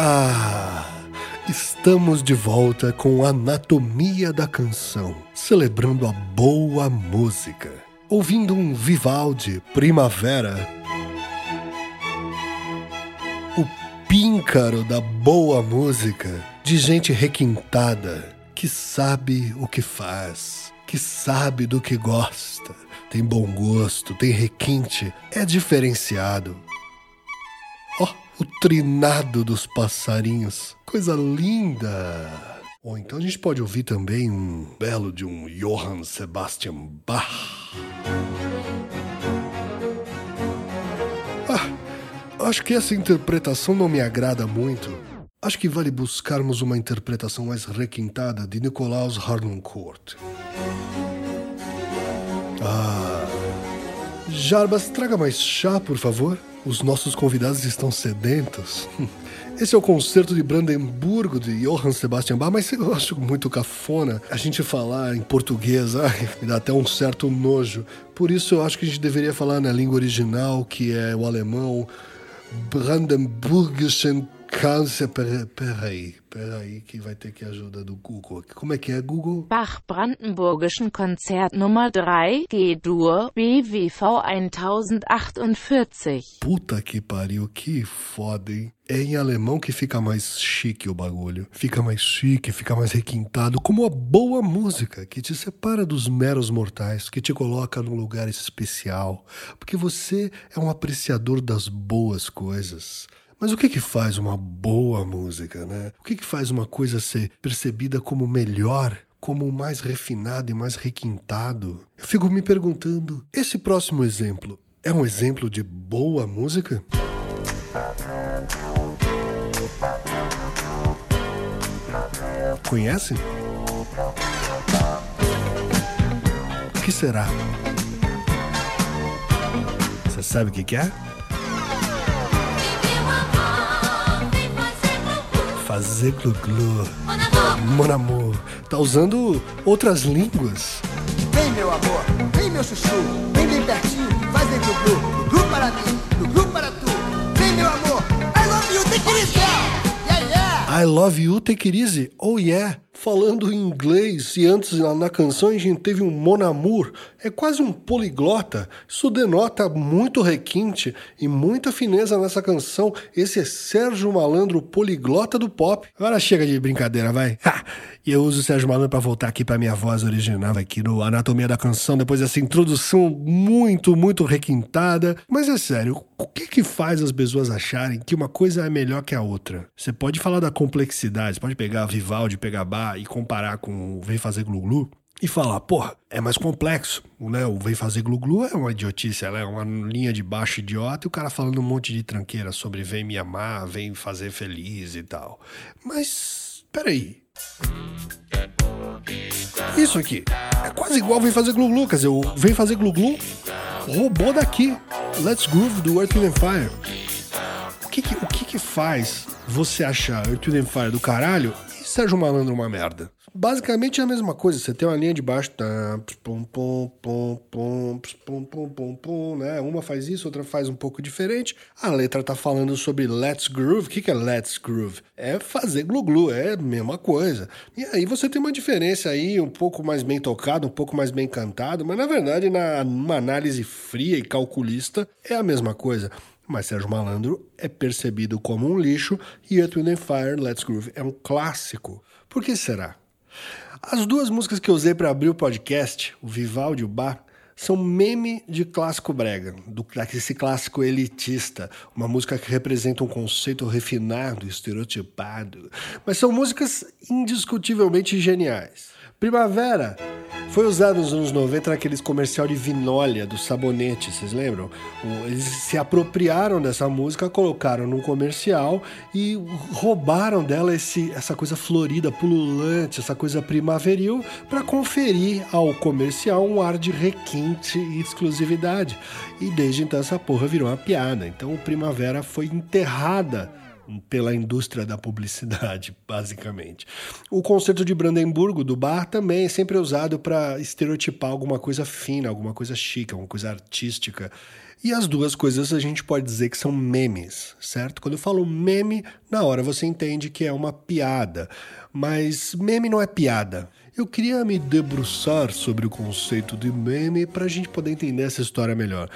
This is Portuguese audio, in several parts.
Ah, estamos de volta com Anatomia da Canção, celebrando a boa música. Ouvindo um Vivaldi Primavera. O píncaro da boa música, de gente requintada, que sabe o que faz, que sabe do que gosta, tem bom gosto, tem requinte, é diferenciado. Ó, oh, o trinado dos passarinhos, coisa linda! Ou então a gente pode ouvir também um belo de um Johann Sebastian Bach. Ah, acho que essa interpretação não me agrada muito. Acho que vale buscarmos uma interpretação mais requintada de Nicolaus Harnoncourt. Ah. Jarbas, traga mais chá, por favor. Os nossos convidados estão sedentos. Esse é o concerto de Brandemburgo de Johann Sebastian Bach, mas eu acho muito cafona a gente falar em português, ai, me dá até um certo nojo. Por isso eu acho que a gente deveria falar na língua original, que é o alemão, Brandenburgischen Câncer, peraí, peraí, que vai ter que ajuda do Google. Como é que é, Google? Bach Brandenburgischen Konzert Nummer 3, G-Dur, BWV 1048. Puta que pariu, que foda, hein? É em alemão que fica mais chique o bagulho. Fica mais chique, fica mais requintado, como a boa música que te separa dos meros mortais, que te coloca num lugar especial, porque você é um apreciador das boas coisas. Mas o que que faz uma boa música, né? O que que faz uma coisa ser percebida como melhor, como mais refinado e mais requintado? Eu fico me perguntando, esse próximo exemplo é um exemplo de boa música? Conhece? O que será? Você sabe o que, é? Fazer glu-glu. Mon amour. Tá usando outras línguas. Vem, meu amor, vem, meu chuchu, vem bem pertinho, fazer glu-glu. Glu para mim, glu para tu. Vem, meu amor, I love you, take it easy. Yeah, yeah. I love you, take it easy. Oh, yeah falando em inglês e antes na canção a gente teve um mon amour, é quase um poliglota. Isso denota muito requinte e muita fineza nessa canção. Esse é Sérgio Malandro, poliglota do pop. Agora chega de brincadeira, vai. E eu uso o Sérgio Malandro para voltar aqui para minha voz original aqui no Anatomia da Canção, depois dessa introdução muito, muito requintada. Mas é sério, o que que faz as pessoas acharem que uma coisa é melhor que a outra? Você pode falar da complexidade, você pode pegar Vivaldi, pegar Bach e comparar com o Vem Fazer Glu-Glu e falar, porra, é mais complexo, né? O Vem Fazer Glu-Glu é uma idiotice, ela é uma linha de baixo idiota e o cara falando um monte de tranqueira sobre vem me amar, vem fazer feliz e tal. Mas, peraí. Isso aqui é quase igual Vem Fazer Glu-Glu, quer dizer, o Vem Fazer Glu-Glu roubou daqui. Let's Groove do Earth, Wind Fire. O que que, o que que faz você achar Earth, Wind Fire do caralho Sérgio Malandro uma merda. Basicamente é a mesma coisa, você tem uma linha de baixo, tá, pum, pum, pum, pum, pum, pum, pum, pum, né? Uma faz isso, outra faz um pouco diferente. A letra tá falando sobre Let's Groove. O que, que é Let's Groove? É fazer glu-glu, é a mesma coisa. E aí você tem uma diferença aí, um pouco mais bem tocado, um pouco mais bem cantado, mas na verdade, na, numa análise fria e calculista, é a mesma coisa mas Sérgio Malandro é percebido como um lixo e Earth, Wind Fire, Let's Groove é um clássico. Por que será? As duas músicas que eu usei para abrir o podcast, o Vivaldi e o Bar, são meme de clássico brega, do, desse clássico elitista, uma música que representa um conceito refinado, estereotipado, mas são músicas indiscutivelmente geniais. Primavera foi usado nos anos 90 naqueles comercial de vinólia do sabonete, vocês lembram? Eles se apropriaram dessa música, colocaram num comercial e roubaram dela esse, essa coisa florida, pululante, essa coisa primaveril, para conferir ao comercial um ar de requinte e exclusividade. E desde então essa porra virou uma piada. Então o Primavera foi enterrada pela indústria da publicidade, basicamente. O concerto de Brandemburgo do bar também é sempre usado para estereotipar alguma coisa fina, alguma coisa chique, alguma coisa artística. E as duas coisas a gente pode dizer que são memes, certo? Quando eu falo meme, na hora você entende que é uma piada. Mas meme não é piada. Eu queria me debruçar sobre o conceito de meme para a gente poder entender essa história melhor.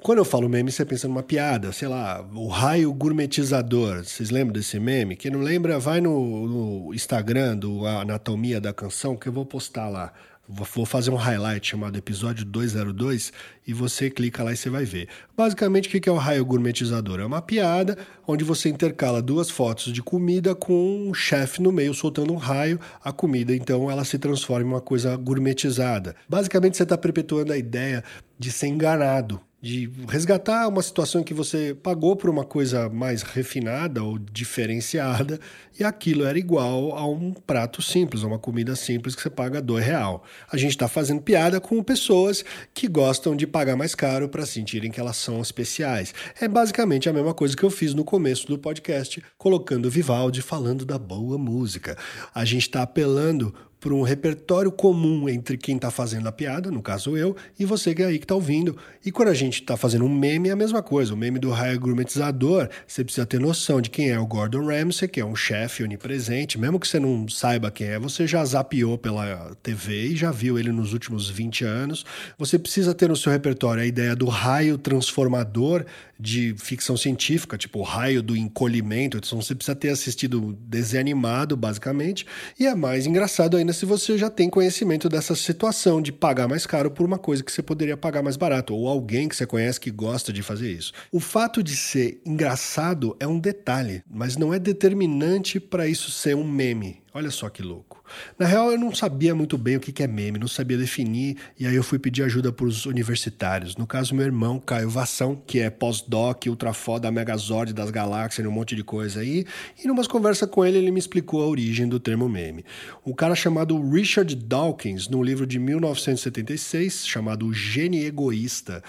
Quando eu falo meme, você pensa numa piada, sei lá, o raio gourmetizador. Vocês lembram desse meme? Quem não lembra, vai no, no Instagram do Anatomia da Canção, que eu vou postar lá. Vou fazer um highlight chamado episódio 202 e você clica lá e você vai ver. Basicamente, o que é o raio gourmetizador? É uma piada onde você intercala duas fotos de comida com um chefe no meio soltando um raio. A comida, então, ela se transforma em uma coisa gourmetizada. Basicamente, você está perpetuando a ideia de ser enganado de resgatar uma situação em que você pagou por uma coisa mais refinada ou diferenciada e aquilo era igual a um prato simples, a uma comida simples que você paga dois real. A gente está fazendo piada com pessoas que gostam de pagar mais caro para sentirem que elas são especiais. É basicamente a mesma coisa que eu fiz no começo do podcast, colocando Vivaldi falando da boa música. A gente está apelando por um repertório comum entre quem está fazendo a piada, no caso eu, e você que é aí que está ouvindo. E quando a gente está fazendo um meme, é a mesma coisa. O meme do raio gourmetizador, você precisa ter noção de quem é o Gordon Ramsay, que é um chefe onipresente. Mesmo que você não saiba quem é, você já zapeou pela TV e já viu ele nos últimos 20 anos. Você precisa ter no seu repertório a ideia do raio transformador de ficção científica, tipo o raio do encolhimento. Então você precisa ter assistido desenho animado, basicamente. E é mais engraçado ainda se você já tem conhecimento dessa situação de pagar mais caro por uma coisa que você poderia pagar mais barato, ou alguém que você conhece que gosta de fazer isso. O fato de ser engraçado é um detalhe, mas não é determinante para isso ser um meme. Olha só que louco. Na real, eu não sabia muito bem o que é meme, não sabia definir, e aí eu fui pedir ajuda para os universitários. No caso, meu irmão, Caio Vassão, que é pós-doc, ultra foda, megazord das galáxias, um monte de coisa aí, e numas conversas com ele, ele me explicou a origem do termo meme. Um cara chamado Richard Dawkins, num livro de 1976, chamado Gene Egoísta,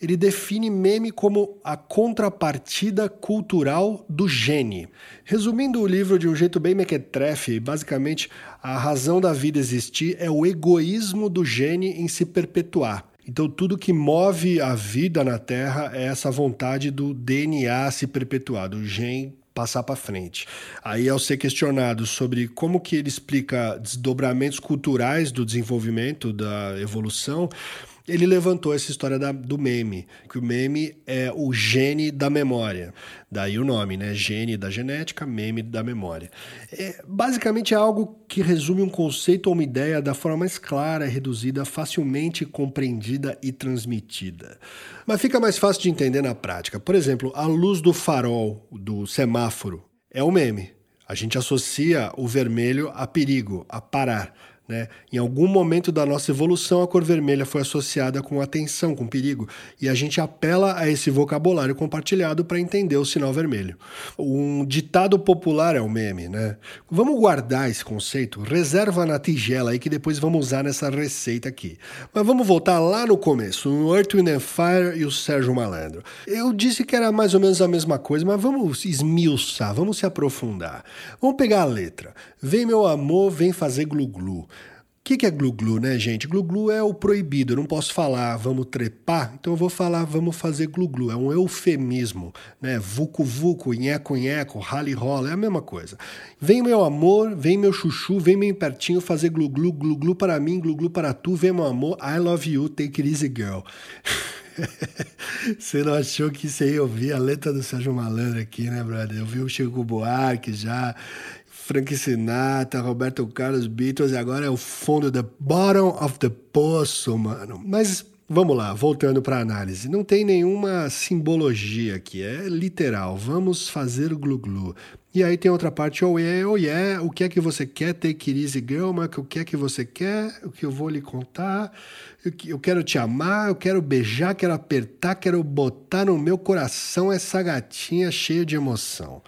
ele define meme como a contrapartida cultural do gene. Resumindo o livro de um jeito bem mequetrefe, basicamente a razão da vida existir é o egoísmo do gene em se perpetuar. Então, tudo que move a vida na Terra é essa vontade do DNA se perpetuar, do gene passar para frente. Aí, ao ser questionado sobre como que ele explica desdobramentos culturais do desenvolvimento, da evolução, ele levantou essa história da, do meme, que o meme é o gene da memória. Daí o nome, né? Gene da genética, meme da memória. É, basicamente é algo que resume um conceito ou uma ideia da forma mais clara, reduzida, facilmente compreendida e transmitida. Mas fica mais fácil de entender na prática. Por exemplo, a luz do farol, do semáforo, é o meme. A gente associa o vermelho a perigo, a parar. Né? Em algum momento da nossa evolução, a cor vermelha foi associada com atenção, com perigo, e a gente apela a esse vocabulário compartilhado para entender o sinal vermelho. Um ditado popular é o meme, né? Vamos guardar esse conceito, reserva na tigela aí que depois vamos usar nessa receita aqui. Mas vamos voltar lá no começo, no Earth, Wind and Fire e o Sérgio Malandro. Eu disse que era mais ou menos a mesma coisa, mas vamos esmiuçar, vamos se aprofundar. Vamos pegar a letra. Vem meu amor, vem fazer glu-glu que, que é glu-glu, né, gente? Glu-glu é o proibido. Eu não posso falar vamos trepar, então eu vou falar vamos fazer glu-glu. É um eufemismo, né? Vucu-vucu, nheco-nheco, rali-rola, é a mesma coisa. Vem meu amor, vem meu chuchu, vem bem pertinho fazer glu-glu, glu-glu para mim, glu-glu para tu, vem meu amor, I love you, take it easy girl. Você não achou que você ia ouvir a letra do Sérgio Malandro aqui, né, brother? Eu vi o Chico Buarque já, Frank Sinatra, Roberto Carlos, Beatles, e agora é o fundo, the bottom of the poço, mano. Mas vamos lá, voltando para a análise. Não tem nenhuma simbologia aqui, é literal. Vamos fazer o glu-glu. E aí tem outra parte, oh yeah, oh yeah, o que é que você quer, take it easy girl, o que é que você quer, o que eu vou lhe contar, eu quero te amar, eu quero beijar, quero apertar, quero botar no meu coração essa gatinha cheia de emoção.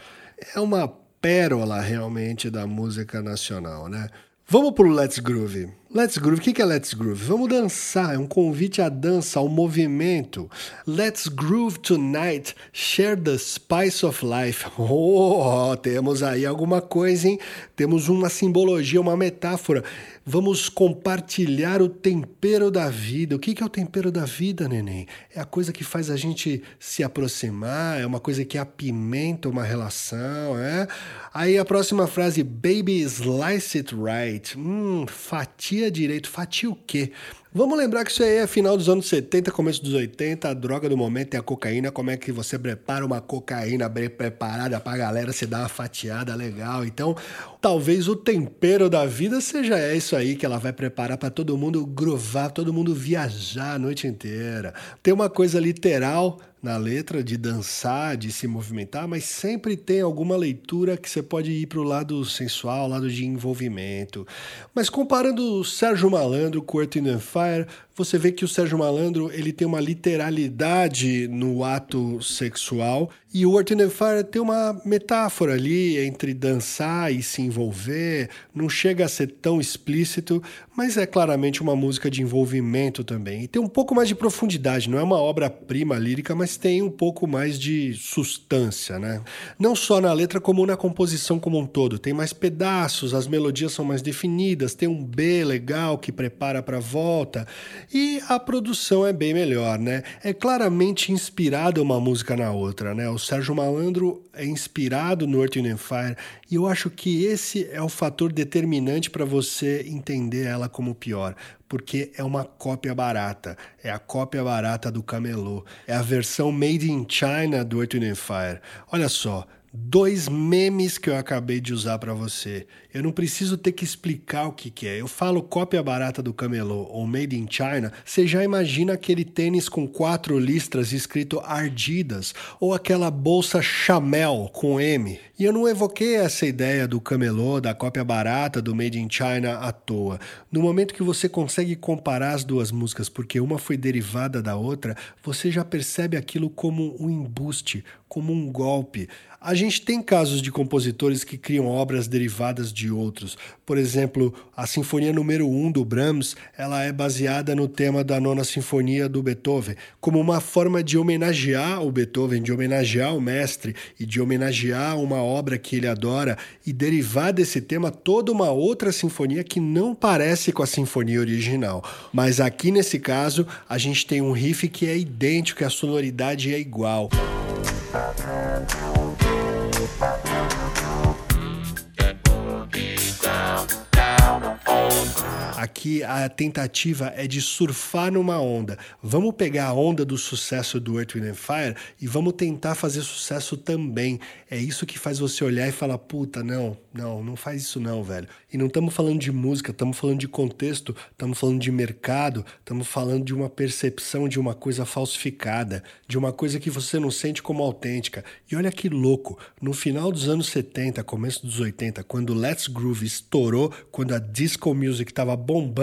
É uma pérola realmente da música nacional, né? Vamos pro Let's Groove. Let's Groove, o que é Let's Groove? Vamos dançar, é um convite à dança, ao movimento. Let's Groove tonight, share the spice of life. Oh, temos aí alguma coisa, hein? Temos uma simbologia, uma metáfora. Vamos compartilhar o tempero da vida. O que é o tempero da vida, neném? É a coisa que faz a gente se aproximar, é uma coisa que apimenta uma relação, é? Aí a próxima frase, baby slice it right. Hum, fatia direito. Fatia o quê? Vamos lembrar que isso aí é final dos anos 70, começo dos 80, a droga do momento é a cocaína. Como é que você prepara uma cocaína bem preparada pra galera se dar uma fatiada legal? Então, talvez o tempero da vida seja isso aí que ela vai preparar para todo mundo grovar, todo mundo viajar a noite inteira. Tem uma coisa literal na letra de dançar, de se movimentar, mas sempre tem alguma leitura que você pode ir para o lado sensual, lado de envolvimento. Mas comparando o Sérgio Malandro com Earth, and Fire, você vê que o Sérgio Malandro ele tem uma literalidade no ato sexual e o and Fire tem uma metáfora ali entre dançar e se envolver, não chega a ser tão explícito, mas é claramente uma música de envolvimento também. E tem um pouco mais de profundidade, não é uma obra-prima lírica, mas tem um pouco mais de substância, né? Não só na letra, como na composição como um todo. Tem mais pedaços, as melodias são mais definidas, tem um B legal que prepara para a volta. E a produção é bem melhor, né? É claramente inspirada uma música na outra, né? O Sérgio Malandro é inspirado no Earth and Fire e eu acho que esse é o fator determinante para você entender ela como pior, porque é uma cópia barata, é a cópia barata do camelô, é a versão made in China do Earth and Fire. Olha só, dois memes que eu acabei de usar para você. Eu não preciso ter que explicar o que, que é. Eu falo cópia barata do camelô ou made in China, você já imagina aquele tênis com quatro listras escrito Ardidas ou aquela bolsa Chamel com M. E eu não evoquei essa ideia do camelô, da cópia barata do made in China à toa. No momento que você consegue comparar as duas músicas, porque uma foi derivada da outra, você já percebe aquilo como um embuste, como um golpe. A gente tem casos de compositores que criam obras derivadas de outros. Por exemplo, a Sinfonia número 1 um do Brahms, ela é baseada no tema da Nona Sinfonia do Beethoven, como uma forma de homenagear o Beethoven, de homenagear o mestre e de homenagear uma obra que ele adora e derivar desse tema toda uma outra sinfonia que não parece com a sinfonia original. Mas aqui nesse caso, a gente tem um riff que é idêntico, a sonoridade é igual. and Aqui a tentativa é de surfar numa onda. Vamos pegar a onda do sucesso do Earth, Wind Fire e vamos tentar fazer sucesso também. É isso que faz você olhar e falar: puta, não, não, não faz isso não, velho. E não estamos falando de música, estamos falando de contexto, estamos falando de mercado, estamos falando de uma percepção de uma coisa falsificada, de uma coisa que você não sente como autêntica. E olha que louco, no final dos anos 70, começo dos 80, quando Let's Groove estourou, quando a disco music estava bombando,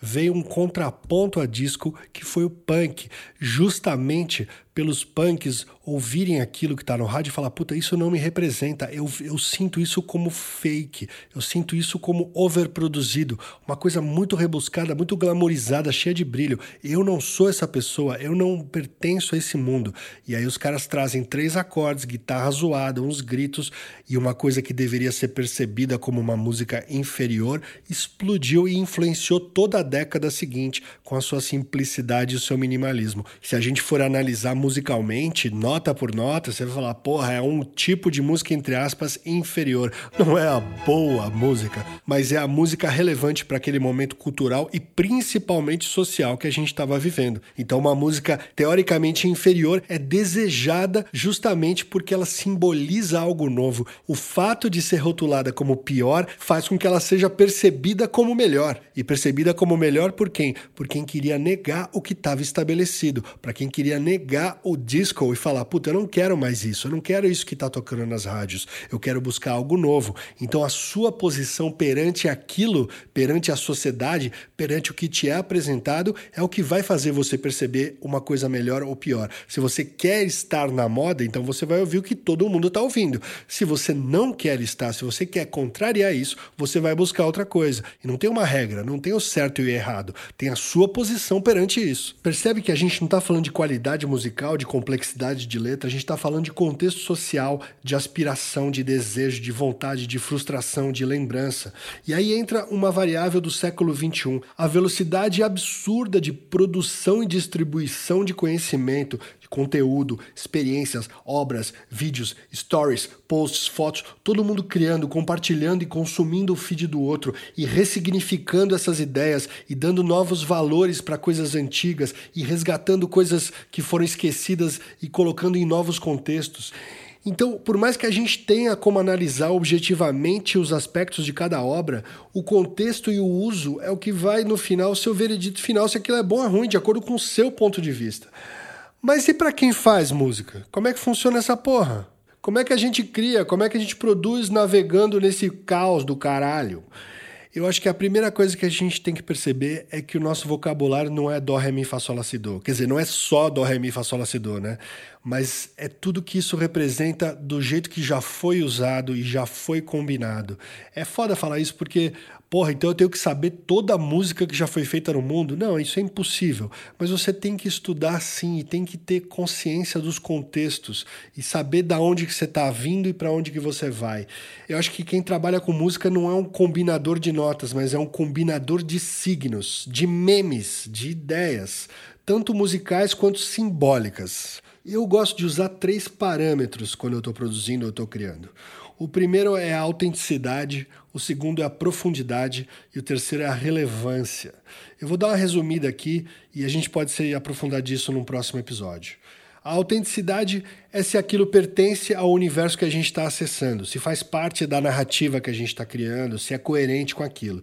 veio um contraponto a disco que foi o punk, justamente pelos punks ouvirem aquilo que está no rádio e falar: puta, isso não me representa, eu, eu sinto isso como fake, eu sinto isso como overproduzido, uma coisa muito rebuscada, muito glamorizada, cheia de brilho. Eu não sou essa pessoa, eu não pertenço a esse mundo. E aí os caras trazem três acordes, guitarra zoada, uns gritos e uma coisa que deveria ser percebida como uma música inferior explodiu e influenciou toda a década seguinte com a sua simplicidade e o seu minimalismo. Se a gente for analisar musicalmente, nota por nota, você vai falar, porra, é um tipo de música, entre aspas, inferior. Não é a boa música, mas é a música relevante para aquele momento cultural e principalmente social que a gente estava vivendo. Então, uma música teoricamente inferior é desejada justamente porque ela simboliza algo novo. O fato de ser rotulada como pior faz com que ela seja percebida como melhor. E percebida como melhor por quem? Por quem queria negar o que estava estabelecido, para quem queria negar o disco e falar: puta, eu não quero mais isso, eu não quero isso que está tocando nas rádios, eu quero buscar algo novo. Então a sua posição perante aquilo, perante a sociedade, perante o que te é apresentado, é o que vai fazer você perceber uma coisa melhor ou pior. Se você quer estar na moda, então você vai ouvir o que todo mundo está ouvindo. Se você não quer estar, se você quer contrariar isso, você vai buscar outra coisa. E não tem uma regra, não tem o certo e o errado, tem a sua posição perante isso. Percebe que a gente não está falando de qualidade musical, de complexidade de letra, a gente está falando de contexto social, de aspiração, de desejo, de vontade, de frustração, de lembrança. E aí entra uma variável do século XXI, a velocidade absurda de produção e distribuição de conhecimento, conteúdo, experiências, obras, vídeos, stories, posts, fotos, todo mundo criando, compartilhando e consumindo o feed do outro e ressignificando essas ideias e dando novos valores para coisas antigas e resgatando coisas que foram esquecidas e colocando em novos contextos. Então, por mais que a gente tenha como analisar objetivamente os aspectos de cada obra, o contexto e o uso é o que vai, no final, ser o veredito final se aquilo é bom ou ruim, de acordo com o seu ponto de vista. Mas e para quem faz música? Como é que funciona essa porra? Como é que a gente cria? Como é que a gente produz navegando nesse caos do caralho? Eu acho que a primeira coisa que a gente tem que perceber é que o nosso vocabulário não é dó, ré, mi, fá, sol, lá, si. Quer dizer, não é só dó, ré, mi, fá, sol, lá, si, né? Mas é tudo que isso representa do jeito que já foi usado e já foi combinado. É foda falar isso porque Porra, então eu tenho que saber toda a música que já foi feita no mundo? Não, isso é impossível. Mas você tem que estudar sim e tem que ter consciência dos contextos e saber da onde que você está vindo e para onde que você vai. Eu acho que quem trabalha com música não é um combinador de notas, mas é um combinador de signos, de memes, de ideias, tanto musicais quanto simbólicas. Eu gosto de usar três parâmetros quando eu estou produzindo ou estou criando. O primeiro é a autenticidade, o segundo é a profundidade e o terceiro é a relevância. Eu vou dar uma resumida aqui e a gente pode se aprofundar disso num próximo episódio. A autenticidade é se aquilo pertence ao universo que a gente está acessando, se faz parte da narrativa que a gente está criando, se é coerente com aquilo.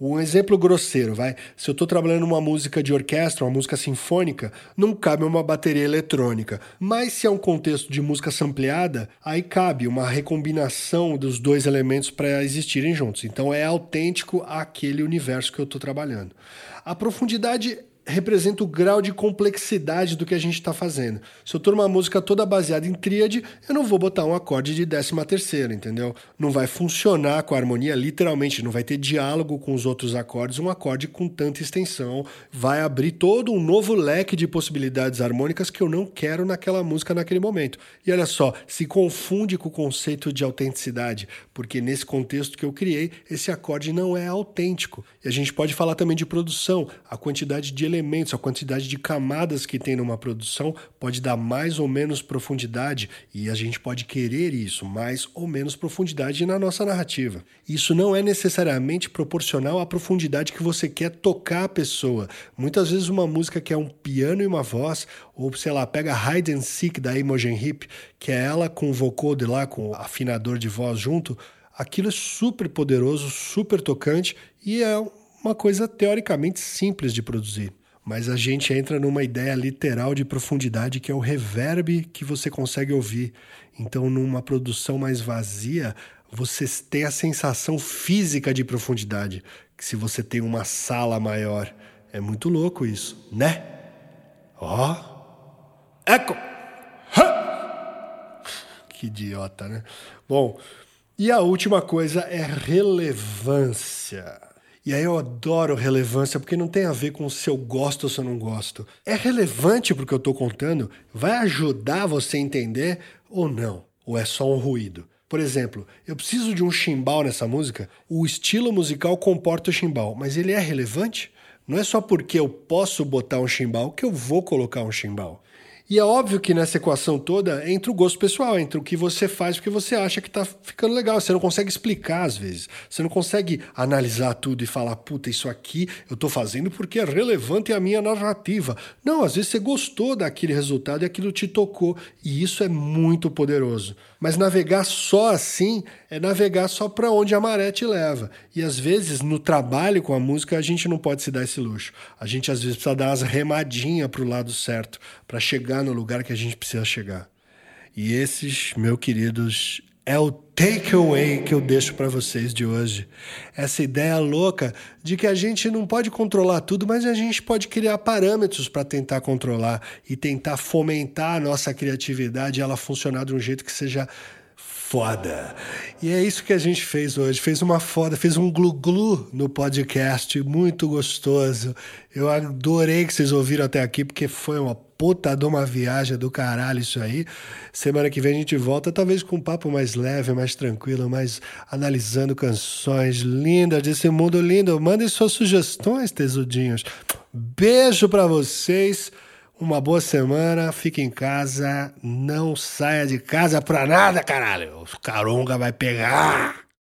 Um exemplo grosseiro, vai. Se eu estou trabalhando uma música de orquestra, uma música sinfônica, não cabe uma bateria eletrônica. Mas se é um contexto de música sampleada, aí cabe uma recombinação dos dois elementos para existirem juntos. Então é autêntico àquele universo que eu estou trabalhando. A profundidade representa o grau de complexidade do que a gente está fazendo. Se eu tô numa música toda baseada em tríade, eu não vou botar um acorde de décima terceira, entendeu? Não vai funcionar com a harmonia, literalmente, não vai ter diálogo com os outros acordes, um acorde com tanta extensão, vai abrir todo um novo leque de possibilidades harmônicas que eu não quero naquela música naquele momento. E olha só, se confunde com o conceito de autenticidade, porque nesse contexto que eu criei, esse acorde não é autêntico. E a gente pode falar também de produção, a quantidade de elementos, a quantidade de camadas que tem numa produção pode dar mais ou menos profundidade e a gente pode querer isso, mais ou menos profundidade na nossa narrativa. Isso não é necessariamente proporcional à profundidade que você quer tocar a pessoa. Muitas vezes uma música que é um piano e uma voz, ou sei lá, pega Hide and Seek da Imogen Heap, que é ela com o vocoder lá, com o afinador de voz junto, aquilo é super poderoso, super tocante e é uma coisa teoricamente simples de produzir mas a gente entra numa ideia literal de profundidade que é o reverb que você consegue ouvir. Então, numa produção mais vazia, você tem a sensação física de profundidade, que se você tem uma sala maior. É muito louco isso, né? Ó. Oh. Eco! Que idiota, né? Bom, e a última coisa é relevância. E aí eu adoro relevância porque não tem a ver com se eu gosto ou se eu não gosto. É relevante porque eu estou contando? Vai ajudar você a entender ou não? Ou é só um ruído? Por exemplo, eu preciso de um chimbal nessa música. O estilo musical comporta o chimbal, mas ele é relevante? Não é só porque eu posso botar um chimbal que eu vou colocar um chimbal. E é óbvio que nessa equação toda entra o gosto pessoal, entra o que você faz porque você acha que tá ficando legal. Você não consegue explicar às vezes. Você não consegue analisar tudo e falar, puta, isso aqui eu tô fazendo porque é relevante à minha narrativa. Não, às vezes você gostou daquele resultado e aquilo te tocou. E isso é muito poderoso. Mas navegar só assim é navegar só para onde a maré te leva. E às vezes no trabalho com a música a gente não pode se dar esse luxo. A gente às vezes precisa dar umas remadinhas pro lado certo para chegar no lugar que a gente precisa chegar. E esses, meus queridos, é o takeaway que eu deixo para vocês de hoje. Essa ideia louca de que a gente não pode controlar tudo, mas a gente pode criar parâmetros para tentar controlar e tentar fomentar a nossa criatividade ela funcionar de um jeito que seja foda. E é isso que a gente fez hoje. Fez uma foda, fez um glu-glu no podcast, muito gostoso. Eu adorei que vocês ouviram até aqui, porque foi uma puta de uma viagem do caralho isso aí. Semana que vem a gente volta, talvez com um papo mais leve, mais tranquilo, mais analisando canções lindas desse mundo lindo. Mandem suas sugestões, tesudinhos. Beijo para vocês. Uma boa semana, fique em casa, não saia de casa pra nada, caralho. O caronga vai pegar.